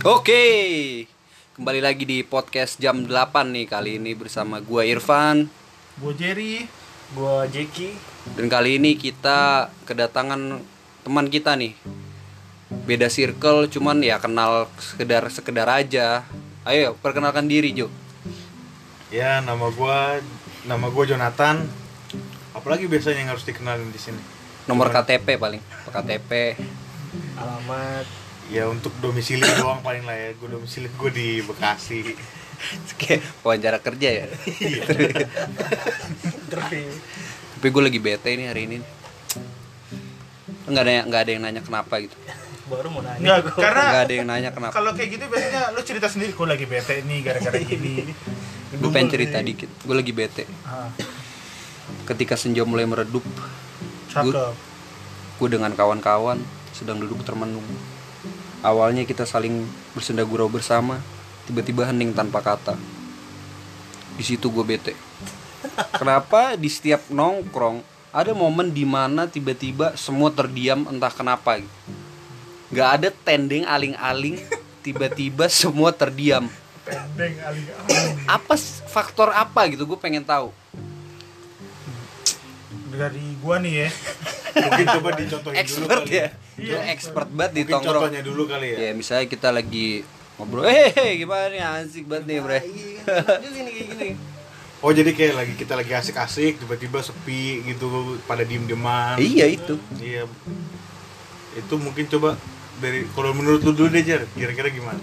Oke, kembali lagi di podcast jam 8 nih kali ini bersama gua Irfan Gue Jerry Gua Jeki dan kali ini kita kedatangan teman kita nih. Beda circle cuman ya kenal sekedar sekedar aja. Ayo perkenalkan diri Jo. Ya, nama gua nama gua Jonathan. Apalagi biasanya yang harus dikenalin di sini? Nomor KTP paling, KTP. Alamat Ya untuk domisili doang paling lah ya. Gua domisili gua di Bekasi. Kayak wawancara kerja ya. Interview Tapi gue lagi bete ini hari ini. Nggak ada yang nggak ada yang nanya kenapa gitu. Baru mau nanya Enggak, gua. karena Nggak ada yang nanya kenapa. kalau kayak gitu biasanya lu cerita sendiri Gue lagi bete nih gara-gara gini Gue pengen cerita dikit. Gue lagi bete. ah, Ketika senja mulai meredup, gue dengan kawan-kawan sedang duduk termenung. Awalnya kita saling bersenda gurau bersama, tiba-tiba hening tanpa kata. Di situ gue bete. Kenapa di setiap nongkrong ada momen di mana tiba-tiba semua terdiam entah kenapa. Gak ada tendeng aling-aling, tiba-tiba semua terdiam. Pendeng aling Apa faktor apa gitu? Gue pengen tahu. Dari gua nih ya Mungkin coba dicontohin dulu Expert kali. ya, lu expert banget di Mungkin tongkrong. contohnya dulu kali ya. Ya misalnya kita lagi ngobrol, hehehe gimana nih asik banget nih bre. gini kayak gini Oh, jadi kayak lagi kita lagi asik-asik tiba-tiba sepi gitu pada diem-dieman. iya itu. Iya. Itu mungkin coba dari kalau menurut lu dulu deh Jar, kira-kira gimana?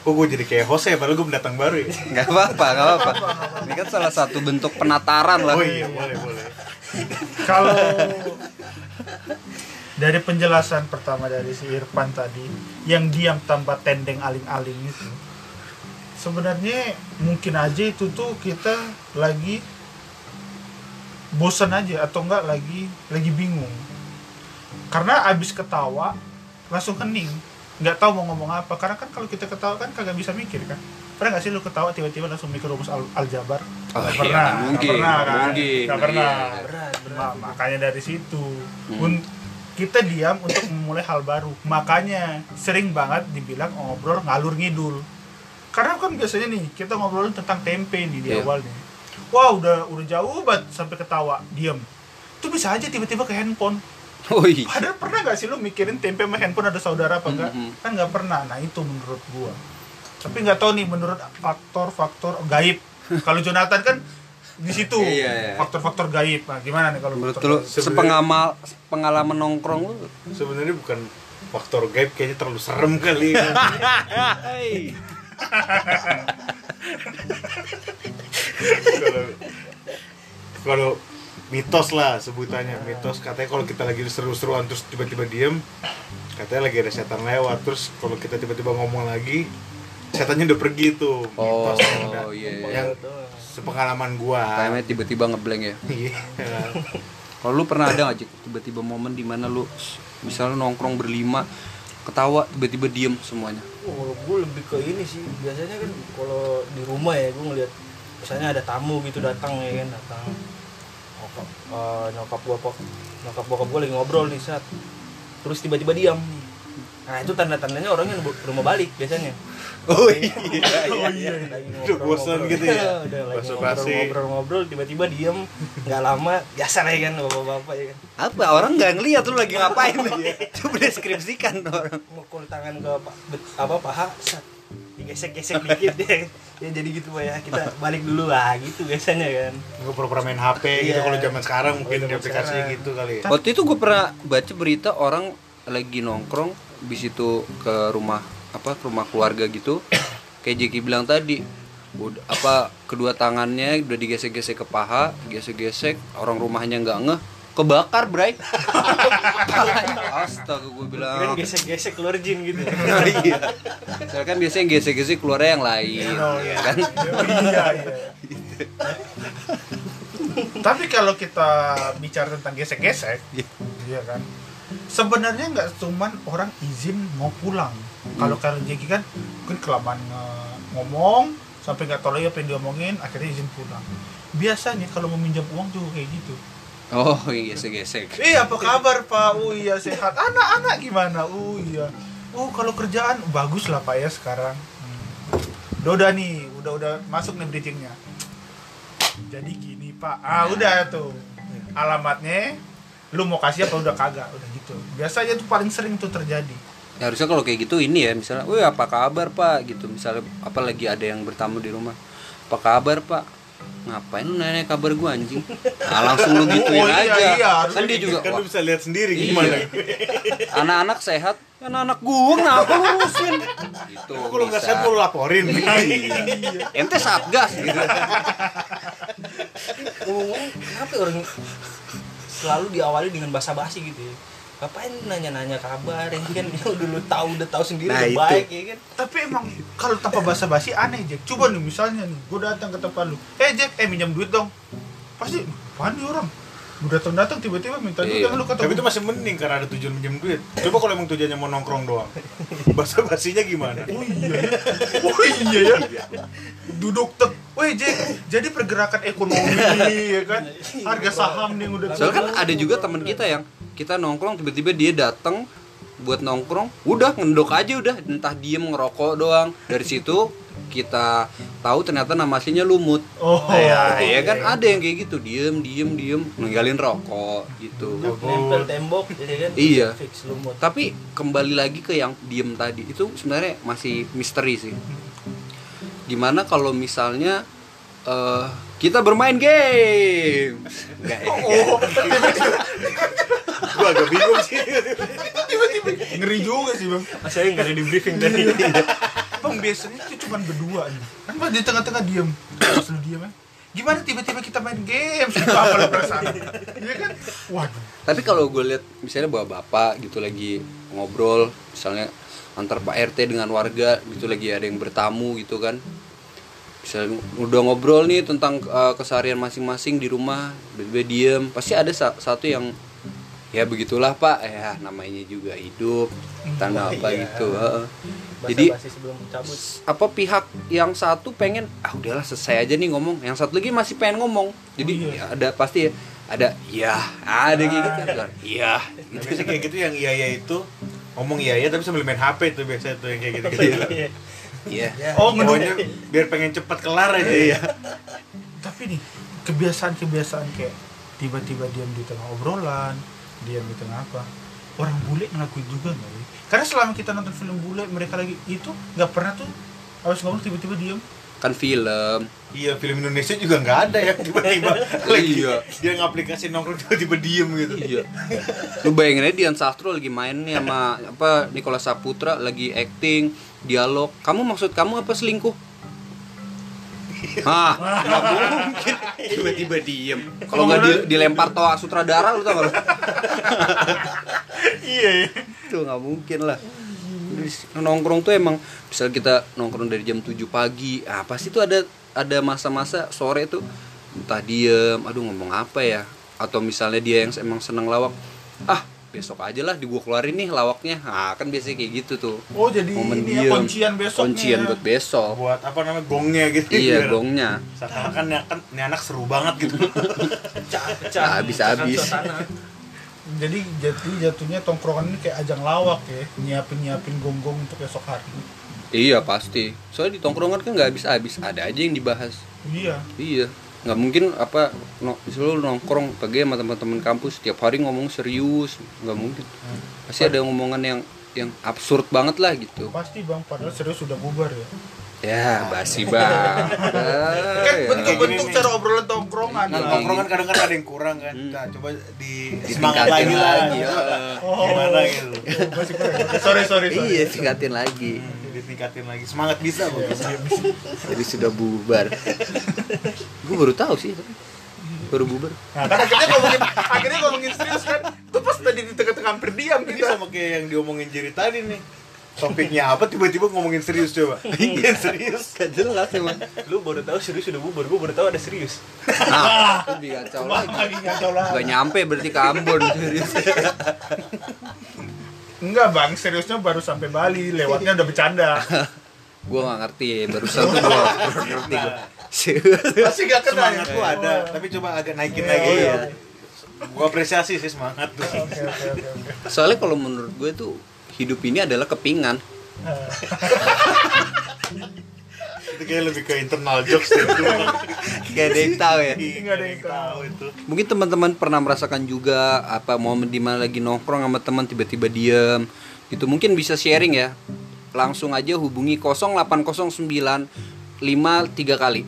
Kok gue jadi kayak host ya, padahal gue pendatang baru ya? Gak apa-apa, gak apa-apa. Ini kan salah satu bentuk penataran lah. Oh iya, boleh, boleh. Kalau dari penjelasan pertama dari si Irfan tadi Yang diam tanpa tendeng aling-aling itu Sebenarnya mungkin aja itu tuh kita lagi bosan aja atau enggak lagi lagi bingung. Karena abis ketawa langsung hening. Nggak tahu mau ngomong apa. Karena kan kalau kita ketawa kan kagak bisa mikir kan pernah nggak sih lu ketawa tiba-tiba langsung mikir rumus al aljabar Oh, Nggak iya, pernah mungkin, pernah kan mungkin, nggak pernah iya. Berat berat Ma- makanya dari situ Hmm. Un- kita diam untuk memulai hal baru makanya sering banget dibilang ngobrol ngalur ngidul karena kan biasanya nih kita ngobrolin tentang tempe nih di Iya. awal nih wah udah udah jauh banget sampai ketawa diam itu bisa aja tiba-tiba ke handphone Oh iya. Padahal pernah gak sih lu mikirin tempe sama handphone ada saudara apa enggak? Mhm. Kan nggak pernah. Nah itu menurut gua. Tapi nggak tahu nih menurut faktor-faktor gaib. Kalau Jonathan kan di situ Iya, iya. faktor-faktor gaib. Nah, gimana nih kalau Menurut lu sepengamal pengalaman nongkrong lu. Sebenarnya bukan faktor gaib kayaknya terlalu serem kali ya. kalau kalau mitos lah sebutannya mitos katanya kalau kita lagi seru-seruan terus tiba-tiba diem katanya lagi ada setan lewat terus kalau kita tiba-tiba ngomong lagi setannya udah pergi tuh Oh, mitos yang udah- iya, iya. yang sepengalaman gua Kayaknya tiba-tiba ngeblank ya. Iya. Kalau lu pernah ada gak Cik, tiba-tiba momen di mana lu misalnya nongkrong berlima ketawa tiba-tiba diem semuanya. Oh, gue lebih ke ini sih biasanya kan kalau di rumah ya gue ngeliat misalnya ada tamu gitu datang ya kan datang nyokap eh, nyokap gua nyokap bokap gue lagi ngobrol nih saat terus tiba-tiba diam nah itu tanda-tandanya orangnya mau balik biasanya Oh iya. Oh iya. Lagi Udah bosan gitu ya? udah lagi ngobrol-ngobrol tiba-tiba diem nggak lama biasa lah ya kan bapak-bapak ya kan Apa orang nggak ngeliat lu lagi ngapain? Coba deskripsikan orang. mukul tangan ke pa- bet- apa paha digesek-gesek dikit ya ya jadi gitu ya kita balik dulu lah gitu biasanya kan Gue pura-pura main HP gitu Iya. kalau zaman sekarang mungkin di aplikasi gitu kali ya. Waktu itu gue pernah baca berita orang lagi nongkrong di situ ke rumah apa ke rumah keluarga gitu. Kayak Jeki bilang tadi, apa kedua tangannya udah digesek-gesek ke paha, gesek-gesek, orang rumahnya nggak ngeh, kebakar, Bray. Astaga gue kan bilang. gesek-gesek keluar jin gitu Oh, iya. Soalnya kan biasanya gesek-gesek keluarnya yang lain, Oh, ya kan? iya iya. Tapi kalau kita bicara tentang gesek-gesek, iya kan. Sebenarnya nggak cuman orang izin mau pulang. Kalau kalau Jeki kan mungkin kelamaan nge- ngomong sampai nggak tahu lagi apa yang diomongin, akhirnya izin pulang. Biasanya kalau mau minjam uang juga kayak gitu. Oh, iya gesek-gesek. Eh apa kabar Pak? Oh iya sehat. Anak-anak gimana? Oh iya. oh kalau kerjaan bagus lah pak ya sekarang hmm. udah udah nih udah udah masuk nih bridgingnya jadi gini pak ah udah tuh alamatnya lu mau kasih apa udah kagak udah gitu biasanya tuh paling sering tuh terjadi Ya, harusnya kalau kayak gitu ini ya misalnya, wih apa kabar pak gitu misalnya apa lagi ada yang bertamu di rumah, apa kabar pak? Ngapain lu nanya kabar gua anjing? Nah, langsung lu gituin Oh, iya, aja. iya, kan dia juga kan wah, lu bisa lihat sendiri Iya. gimana anak-anak sehat, kan anak gua kenapa lu urusin? Gitu. Lu nggak bisa. sehat mau lu laporin Ente satgas gitu. ngomong-ngomong kenapa orang selalu diawali dengan basa-basi gitu ya. Ngapain nanya-nanya kabar ya kan? Ya udah lu tahu udah tahu sendiri Nah, udah itu. baik ya kan? Tapi emang kalau tanpa basa-basi aneh Jack. Coba nih misalnya nih gue datang ke tempat lu. Eh Jack eh minjam duit dong. Pasti apaan nih orang? Gue datang datang tiba-tiba minta duit Iya. yang lu kata tapi itu masih mending karena ada tujuan minjem duit. Coba kalau emang tujuannya mau nongkrong doang. Bahasa basinya gimana? Oh iya. Ya oh iya ya. Duduk tek Jack, jadi pergerakan ekonomi ya kan harga saham nih yang udah Soalnya kan ada juga teman kita yang kita nongkrong tiba-tiba dia datang buat nongkrong, udah ngendok aja udah, entah diem ngerokok doang. Dari situ kita tahu ternyata nama aslinya lumut. oh ya, iya. ya kan ada yang kayak gitu, diem diem diem ninggalin rokok gitu. nempel tembok ya kan Iya. fix lumut Tapi kembali lagi ke yang diem tadi itu sebenarnya masih misteri sih. Gimana kalau misalnya eh, kita bermain game? Enggak ya? oh. Gua agak bingung sih. Tiba-tiba ngeri juga sih bang. Saya nggak ada di briefing tadi? Bang biasanya itu cuma berdua nih kan bang di tengah-tengah diem. Pas lu diem ya gimana tiba-tiba kita main game? Itu apa lu perasaan? Iya kan? Waduh. Tapi kalau gue lihat misalnya bawa bapak gitu lagi ngobrol, misalnya antar Pak RT dengan warga gitu lagi ada yang bertamu gitu kan. Misalnya udah ngobrol nih tentang uh, keseharian masing-masing di rumah, tiba-tiba diem, pasti ada sa- satu yang ya begitulah Pak, ya namanya juga hidup, tanda apa iya. gitu. heeh. jadi apa pihak yang satu pengen ah udahlah selesai aja nih ngomong, yang satu lagi masih pengen ngomong. Jadi Oh, iya. ya ada pasti ya ada ya ada gitu kan. Iya. Nah, biasanya kayak gitu yang iya iya itu ngomong iya iya tapi sambil main HP tuh biasanya tuh yang kayak gitu gitu Iya. Iya. Ya. oh ngeduk pokoknya biar pengen cepat kelar aja ya tapi nih kebiasaan-kebiasaan kayak tiba-tiba diam di tengah obrolan diam di tengah apa orang bule ngelakuin juga nggak ya? karena selama kita nonton film bule mereka lagi itu nggak pernah tuh habis ngomong tiba-tiba diam Kan film. iya film Indonesia juga nggak ada ya tiba-tiba lagi Iya. dia ngaplikasi nongkrong tiba-tiba diem gitu Iya. Lu bayangin aja Dian Sastro lagi main nih sama apa Nicholas Saputra lagi acting, dialog. Kamu maksud kamu apa selingkuh? Hah, nggak mungkin tiba-tiba diem. Kalau nggak di- dilempar toa sutradara lu tau gak lu? iya Itu nggak mungkin lah. Nongkrong tuh emang misal kita nongkrong dari jam 7 pagi, ah pasti tuh ada ada masa-masa sore tuh entah diem, aduh ngomong apa ya? Atau misalnya dia yang emang seneng lawak, ah besok aja lah di gua keluarin nih lawaknya. Nah, kan biasanya kayak gitu tuh. oh jadi Momen ini ya kuncian besoknya Kuncian ya. buat besok. buat apa namanya gongnya gitu Iya, Biar- gongnya. seakan-akan ya kan ini anak seru banget gitu Nah, habis-habis. Jadi jatuh jatuhnya tongkrongan ini kayak ajang lawak ya nyiapin nyiapin gonggong untuk esok hari Iya, pasti. Soalnya di tongkrongan kan nggak habis-habis, ada aja yang dibahas. iya Iya, nggak mungkin apa no, misalnya lu nongkrong pagi sama teman-teman kampus tiap hari ngomong serius, nggak mungkin. Pasti ada ngomongan yang yang absurd banget lah gitu. pasti bang padahal serius sudah bubar ya Ya, basi bang. kan bentuk-bentuk cara obrolan tongkrongan Iya. nongkrongan kadang kan ada yang kurang kan nah, coba di semangat lagi lah lagi, gitu. ya. Oh. gimana gitu sorry sorry sorry Iya, tingkatin lagi. ditingkatin lagi semangat bisa kok bisa Jadi sudah bubar. Gue baru tahu sih, baru bubar. Nah, kan akhirnya ngomongin akhirnya ngomongin serius kan. Tuh pas tadi di tengah-tengah hampir diam ini kita. sama kayak yang diomongin Jerry tadi nih topiknya apa tiba-tiba ngomongin serius coba iya serius Gak jelas emang. lu baru tahu serius udah bubar gua baru tahu ada serius Nah, lebih kacau lagi. Gak nyampe berarti ke Ambon serius. Enggak, Bang. Seriusnya baru sampai Bali, lewatnya udah bercanda. gue gak ngerti barusan tuh gue baru ngerti gue Masih gak kena semangat ya? gua ada Oh. tapi coba agak naikin Iya, lagi ya gua apresiasi sih semangat tuh Oke, oke, oke, oke. soalnya kalau menurut gue tuh hidup ini adalah kepingan. Itu kayak lebih ke internal jokes deh. Itu Gak ada yang tahu ya. Nggak ada yang tahu. itu. Mungkin teman-teman pernah merasakan juga apa momen di mana lagi nongkrong sama teman tiba-tiba diem. Itu mungkin bisa sharing ya. Langsung aja hubungi 0809 5 tiga kali.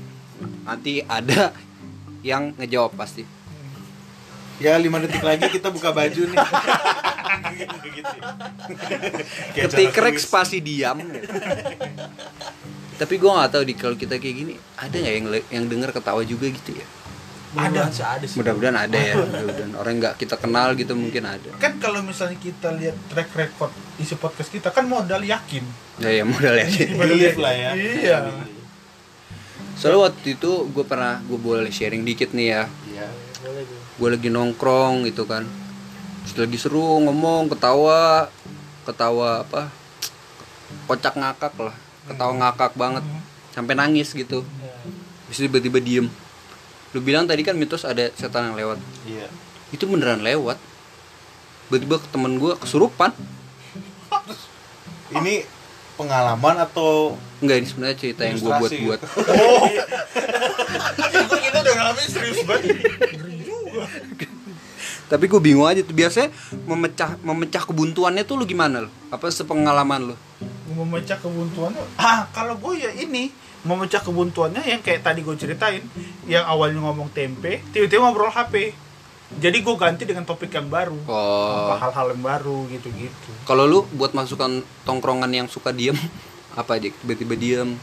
Nanti ada yang ngejawab pasti. Ya lima detik lagi kita buka baju nih Gitu. Ketik cara rek tulis. spasi diam Tapi gue gak tahu di kalau kita kayak gini Ada gak yang yang denger ketawa juga gitu ya Mudah-mudahan sih ada sih Mudah-mudahan ada ya mudah-mudahan Orang yang gak kita kenal gitu mungkin ada Kan kalau misalnya kita lihat track record isi podcast kita kan modal yakin. Ya ya modal ya Believe lah ya Iya. Soalnya waktu itu gue pernah gue boleh sharing dikit nih ya. Iya. Gue lagi nongkrong gitu kan. Terus lagi seru ngomong, ketawa, ketawa apa? Kocak ngakak lah, ketawa ngakak banget, sampai nangis gitu. Terus tiba-tiba diem. Lu bilang tadi kan mitos ada setan yang lewat. Iya. Itu beneran lewat. Tiba-tiba temen gue kesurupan. Ini pengalaman atau Enggak ini sebenarnya cerita yang gue Ilustrasi buat-buat. Kok kita udah ngalamin serius banget. Juga. Tapi gue bingung aja tuh biasanya memecah memecah kebuntuannya tuh lu gimana lo? Apa sepengalaman lo? memecah kebuntuannya ah kalau gue ya ini memecah kebuntuannya yang kayak tadi gue ceritain yang awalnya ngomong tempe tiba-tiba ngobrol HP jadi gue ganti dengan topik yang baru. Oh. Hal-hal yang baru gitu-gitu. Kalau lu buat masukan tongkrongan yang suka diem apa aja? Tiba-tiba diem.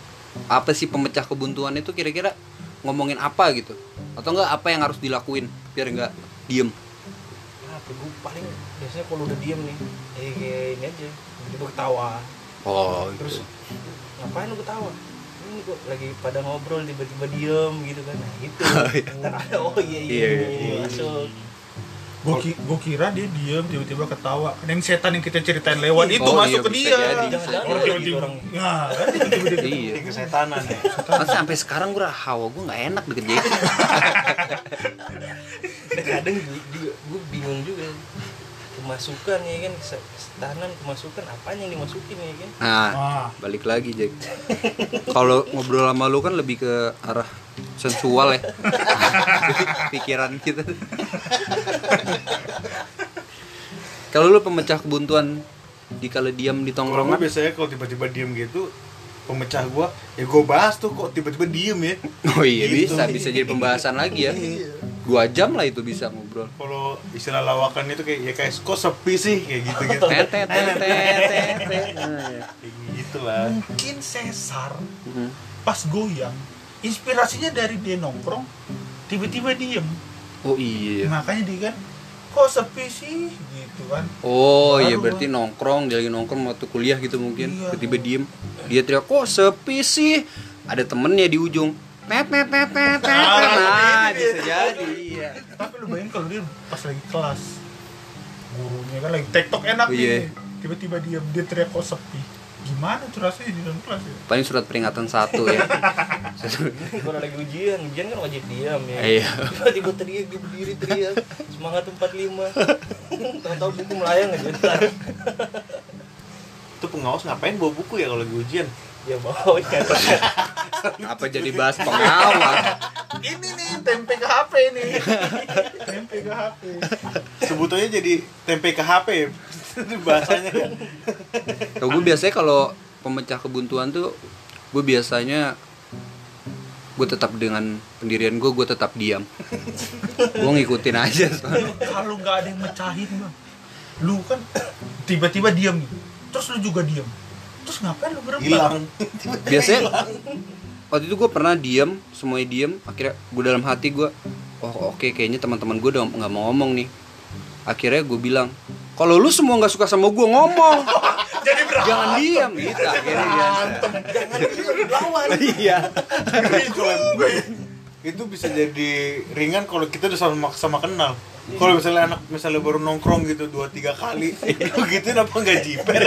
Apa sih pemecah kebuntuan itu kira-kira ngomongin apa gitu? Atau enggak apa yang harus dilakuin biar enggak diem apa gue paling biasanya kalau udah diem nih eh kayak ini aja tiba ketawa. Oh terus ngapain lu ketawa? Ini kok lagi pada ngobrol tiba-tiba diem gitu kan. Nah gitu. Ntar ada oh iya iya, Iya, iya, iya, masuk. Gue ki gua kira dia diem tiba-tiba ketawa. Yang setan yang kita ceritain lewat itu Oh, masuk iya, ke dia. jadi. Jangan-jangan Oh, tiba-tiba- gitu orang. nah kan tiba-tiba iya. Kesetanan ya. Masa sampai sekarang gue hawa gue nggak enak deket dia Dan kadang gue, gue bingung juga. Kemasukan ya kan? Setanan kemasukan apanya yang dimasukin ya kan? Nah ah balik lagi Jack. Kalau ngobrol sama lu kan lebih ke arah sensual ya. Pikiran kita kalau lu pemecah kebuntuan di kalau diam di tongkrongan? biasanya kalau tiba-tiba diem gitu pemecah gua ya gue bahas tuh kok tiba-tiba diem ya. Oh iya Gitu. bisa bisa jadi pembahasan lagi ya dua jam lah itu bisa ngobrol kalau istilah lawakan itu kayak ya kayak kok sepi sih kayak gitu gitu. Nah, ya. kayak gitu lah mungkin sesar Mhm. pas goyang inspirasinya dari dia nongkrong tiba-tiba diem oh iya makanya dia kan kok sepi sih gitu kan Oh iya berarti nongkrong dia lagi nongkrong waktu kuliah gitu mungkin Iya. tiba-tiba diem dia teriak kok sepi sih ada temennya di ujung Ah, nah ini bisa dia. jadi iya. Tapi lu bayangin kalau dia pas lagi kelas gurunya kan lagi tektok enak Oh, iya. nih. Tiba-tiba dia dia teriak kok sepi. Gimana tuh rasanya di dalam kelas ya? Paling surat peringatan satu ya. Kalau lagi ujian ujian kan wajib diam ya. Iya. tiba-tiba teriak dia berdiri teriak. Semangat 45 tahu-tahu buku melayang aja. Ntar itu pengawas ngapain bawa buku ya kalau lagi ujian? Ya bawa ya apa jadi bahas pengawas ini nih tempe ke HP nih. Tempe ke HP sebutannya jadi tempe ke HP ya bahasanya kan. Gue biasanya kalau pemecah kebuntuan tuh gue biasanya gue tetap dengan pendirian gue gue tetap diam. Gue ngikutin aja kalau nggak ada yang mecahin bang lu kan tiba-tiba diam. Terus lu juga diam. Terus ngapain lu berempat hilang. Biasanya waktu itu gue pernah diem semuanya diem akhirnya gue dalam hati gue oh oke kayaknya teman-teman gue udah nggak mau ngomong nih. Akhirnya gue bilang kalau lu semua nggak suka sama gue ngomong. Jadi berantem. Jangan diem gitu akhirnya dia. Iya. Itu bisa jadi ringan kalau kita udah sama sama kenal. Kalau misalnya anak misalnya baru nongkrong gitu dua tiga kali lu gituin apa nggak jiper?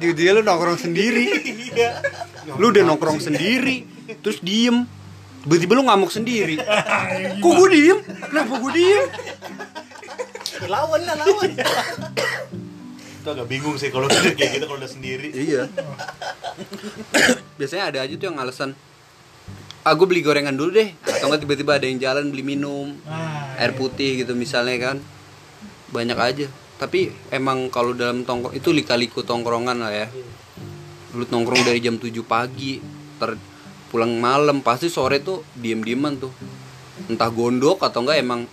Dia lu nongkrong sendiri. Iya lu udah nongkrong sendiri terus diem. Tiba-tiba lu ngamuk sendiri. Kok gue diem? Kenapa gue diem? Lawan lah lawan. Itu agak bingung sih kalau udah kayak gitu kalau udah sendiri. Iya. Biasanya ada aja tuh yang alasan ah gue beli gorengan dulu deh. Atau nggak tiba-tiba ada yang jalan beli minum Nah, air iya. putih gitu misalnya kan. Banyak aja. Tapi emang kalau dalam tongkrong itu lika-liku tongkrongan lah ya lu nongkrong dari jam 7 pagi ter pulang malam pasti sore tuh diem-dieman tuh. Entah gondok atau enggak emang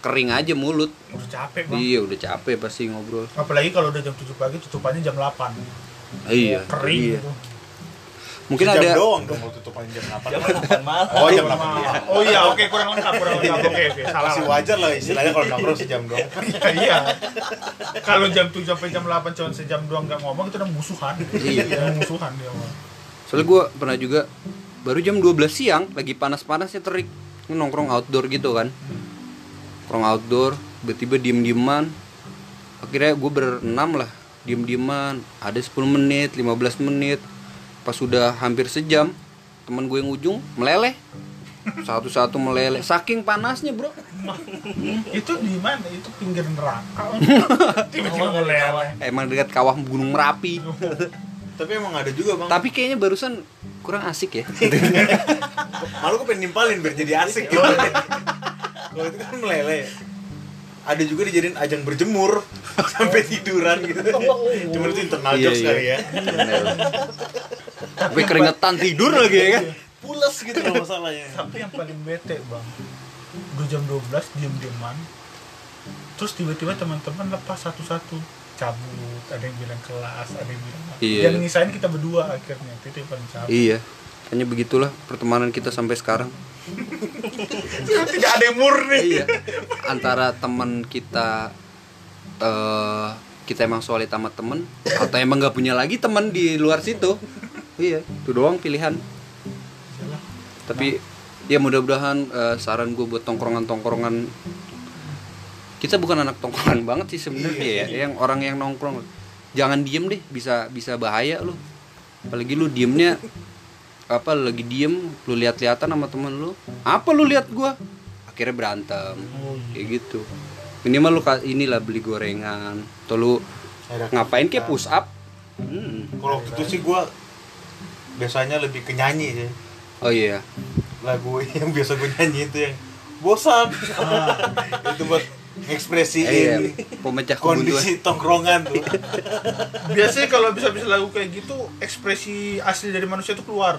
kering aja mulut. Udah capek bang. Iya udah capek pasti ngobrol. Apalagi kalau udah jam 7 pagi tutupannya jam 8 iya kering iya. gitu. Mungkin jam ada doang dong kalau tutupan jam 8 Jam 8 malam. oh jam Jam 8 ya. oh iya oke kurang lengkap kurang lengkap. Oke oke salah masih wajar lah istilahnya kalau nongkrong sejam doang. Iya iya. Kalau jam 7 sampai jam 8 cuma sejam doang nggak ngomong itu udah musuhan. Iya. Udah musuhan dia mah. soalnya gue pernah juga baru jam 12 siang lagi panas-panasnya terik. Nongkrong outdoor gitu kan. Nongkrong outdoor tiba-tiba diem-dieman. Akhirnya gue berenam lah diem-dieman. Ada 10 menit 15 menit pas sudah hampir sejam teman gue yang ujung meleleh. Satu-satu meleleh. Saking panasnya bro. Itu di mana? Itu pinggir neraka. Tiba-tiba meleleh. Emang dekat kawah gunung merapi. Tapi emang ada juga bang. Tapi kayaknya barusan kurang asik ya. Malu gue pengen nimpalin biar jadi asik gitu. Kalau itu kan meleleh ada juga dijadiin ajang berjemur sampai tiduran gitu cuma itu internal Iya, jokes iya. kali ya tapi keringetan tidur lagi ya kan pulas gitu loh masalahnya tapi yang paling bete bang udah jam 12 diem dieman terus tiba-tiba teman-teman lepas satu-satu cabut ada yang bilang kelas ada yang bilang apa. Iya. yang nisain kita berdua akhirnya itu yang paling capek Iya, hanya begitulah pertemanan kita sampai sekarang. Tidak ada yang murni iya. Antara teman kita eh kita emang solid sama temen atau emang nggak punya lagi teman di luar situ. Iya, itu doang pilihan. Tapi ya mudah-mudahan eh, saran gue buat tongkrongan-tongkrongan kita bukan anak tongkrongan banget sih sebenarnya ya, yang orang yang nongkrong jangan diem deh, bisa bisa bahaya lu. Apalagi lu diemnya apa lagi diem lu lihat-lihatan sama temen lu apa lu lihat gua? Akhirnya berantem Oh, kayak gitu. Minimal lu inilah beli gorengan atau lu ngapain kayak push up? Hmm. kalau waktu itu sih gue biasanya lebih ke nyanyi sih. Oh iya. Lagu yang biasa gue nyanyi itu yang bosan. Itu buat ekspresiin eh, iya. pemecah kebuntuan kondisi tongkrongan tuh. Biasanya kalau bisa-bisa lagu kayak gitu ekspresi asli dari manusia itu keluar.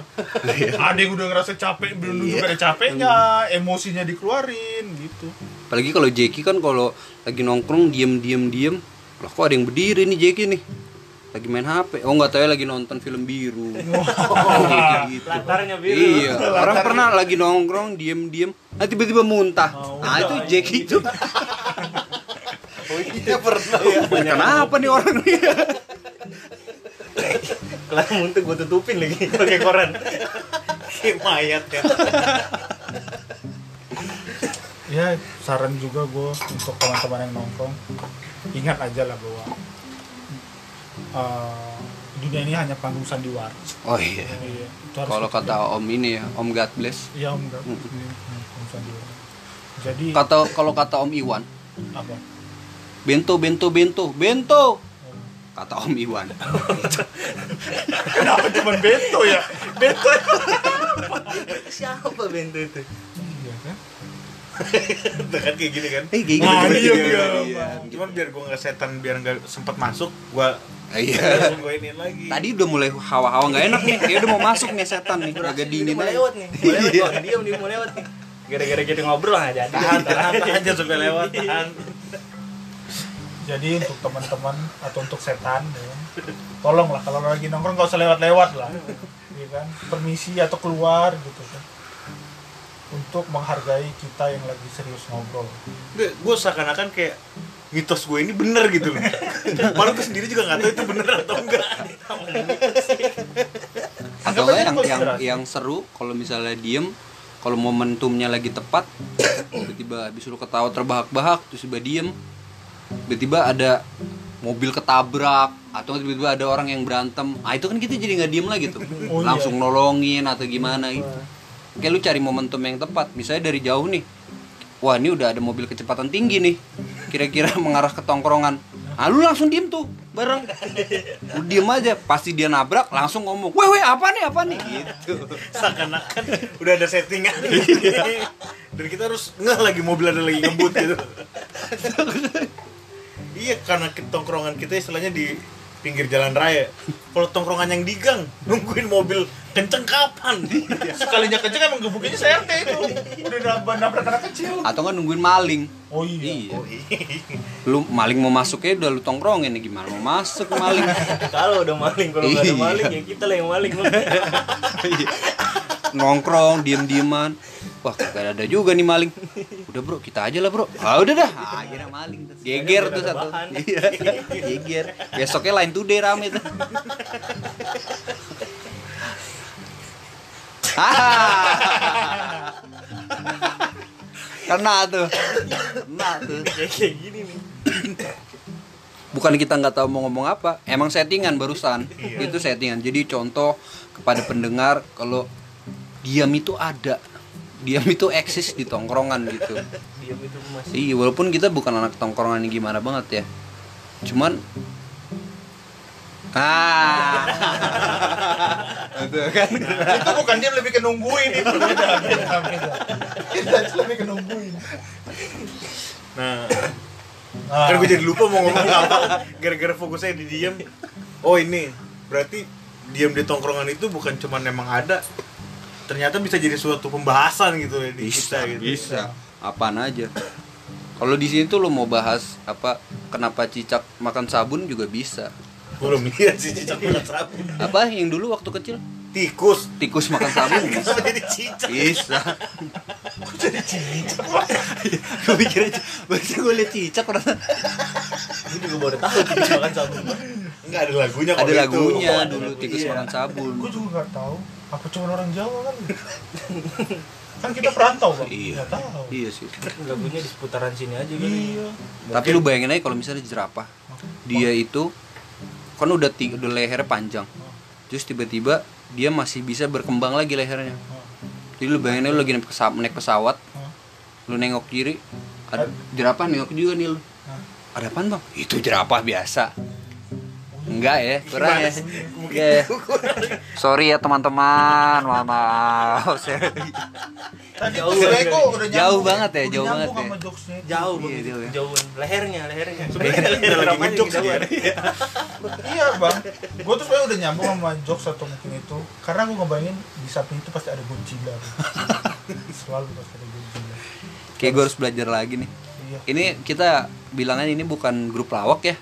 Ada yang udah ngerasa capek belum nunjuk ada capeknya emosinya dikeluarin gitu. Apalagi kalau Jeki kan kalau lagi nongkrong diem diem diem. Lah kok ada yang berdiri nih Jeki nih? Lagi main HP oh nggak tahu ya lagi nonton film biru. Jeki gitu. Latarnya biru. iya. Orang pernah lagi nongkrong diem diem. Nah tiba-tiba muntah. Nah itu Jeki itu oh iya pernah. Ya kenapa nih orang nih Kelar muntah gue tutupin lagi pakai koran. kayak mayat ya. Ya saran juga gue untuk teman-teman yang nongkrong ingat aja lah bahwa eh, dunia ini hanya panggung sandiwara oh iya. Iya, itu harus kalau kata Om ini ya Om God bless. Iya om. Ini panggung sandiwara. Jadi kata kalau kata Om Iwan apa? Bento bento bento bento kata Om Iwan Kenapa cuma bento ya? Bento. Siapa bento itu? Iya kan? Kan kayak gini kan eh kayak Nah, gitu iya, Iya, iya. iya. cuman biar gue nggak setan biar nggak sempat masuk gue iya gue iniin lagi tadi udah mulai hawa-hawa nggak enak nih kayak udah mau masuk nih setan nih agak dingin aja lewat nih. Mau lewat. Diam dia mau lewat nih. Gara-gara kita ngobrol jadi. tahan tahan tahan jangan sampai lewat tahan Jadi untuk teman-teman atau untuk setan, ya. Tolonglah kalau lagi nongkrong nggak usah lewat-lewat lah, ya kan? Permisi atau keluar gitu kan, untuk menghargai kita yang lagi serius ngobrol. gue seakan-akan kayak mitos gue ini bener gitu loh. Malah gue sendiri juga nggak tahu itu bener atau enggak atau yang yang yang seru kalau misalnya diem kalau momentumnya lagi tepat tiba-tiba habis lu ketawa terbahak-bahak terus tiba diem tiba-tiba ada mobil ketabrak atau tiba-tiba ada orang yang berantem. Ah itu kan kita jadi nggak diem lagi tuh. Oh, iya. langsung nolongin atau gimana gitu. Kayak lu cari momentum yang tepat. Misalnya dari jauh nih. Wah ini udah ada mobil kecepatan tinggi nih. Kira-kira mengarah ke tongkrongan. Ah lu langsung diem tuh bareng. Lu diem aja. Pasti dia nabrak langsung ngomong weh weh apa nih apa nih? Gitu. Seakan-akan udah ada settingan. Dan kita harus ngeh lagi mobil ada lagi ngebut gitu iya karena tongkrongan kita istilahnya di pinggir jalan raya. Kalau tongkrongan yang di gang nungguin mobil kenceng kapan? Sekalinya kenceng emang gebukinnya CRT itu. Udah nabrak nabrak anak kecil. Atau nggak nungguin maling. Oh iya. Iya. Oh, iya. lu maling mau masuknya udah lu tongkrongin nih gimana mau masuk maling? Kalau udah maling kalau nggak ada Iya. maling ya kita lah yang maling. Nongkrong diem dieman wah kagak ada juga nih maling. Udah bro kita aja lah bro. Ah udah dah. Ah, akhirnya maling tuh. geger tuh satu. iya. geger. Besoknya lain today rame tuh. Kena tuh. Kena tuh. Kayak kayak gini nih. Bukan kita nggak tahu mau ngomong apa. Emang settingan barusan. Itu settingan. Jadi contoh kepada pendengar kalau diam itu ada diam itu eksis di tongkrongan gitu. Diam itu masih iya walaupun kita bukan anak tongkrongan yang gimana banget ya. Cuman ah. Itu kan? Itu bukan dia lebih ke nungguin itu beda beda beda kita lebih ke nungguin nah Ah. kan gue jadi lupa mau ngomong apa. Gara-gara fokusnya di diem. Oh ini. Berarti diem di tongkrongan itu bukan cuma emang ada ternyata bisa jadi suatu pembahasan gitu ya di bisa kita gitu. bisa. Apaan aja. Kalau di sini tuh lo mau bahas apa kenapa cicak makan sabun juga bisa. Belum lihat sih cicak makan sabun. Apa yang dulu waktu kecil? Tikus. Tikus makan sabun. Bisa kenapa jadi cicak? Bisa. Gue pikir aja baca gue liat cicak orang gue juga baru tahu tikus makan sabun. Enggak ada lagunya ada itu. lagunya ada dulu tikus iya. makan sabun. Gue juga nggak tahu apa cuma orang Jawa kan. Kan kita perantau bang. Iya. nggak tahu. Iya sih. Lagunya di seputaran sini aja kan iya. Tapi lu bayangin aja kalau misalnya jerapah dia itu kan udah ti- udah lehernya panjang. Terus tiba-tiba dia masih bisa berkembang lagi lehernya. Jadi lu bayangin aja lu lagi naik pesawat, naik pesawat lu nengok kiri ada jerapah nengok juga nih lu. Ada apaan bang? Itu jerapah biasa enggak ya kurang ya. Enggak ya. sorry ya teman-teman. Maaf tadi Jauh. Udah Jauh nyambung, banget ya, jauh banget ya. sama jokesnya. Itu. jauh Iya, jauh. Ya. jauhan lehernya. Lehernya Sebenarnya udah lagi ngejok sih dia. iya bang. Gue tuh sebenarnya udah nyambung sama jokes atau mungkin itu. Karena gue ngebayangin di samping itu pasti ada Godzilla selalu pasti ada Godzilla kayak gue harus belajar lagi nih. Iya. Ini kita bilangnya ini bukan grup lawak ya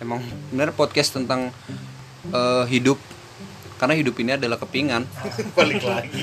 emang bener podcast tentang eh, hidup. Karena hidup ini adalah kepingan. Balik lagi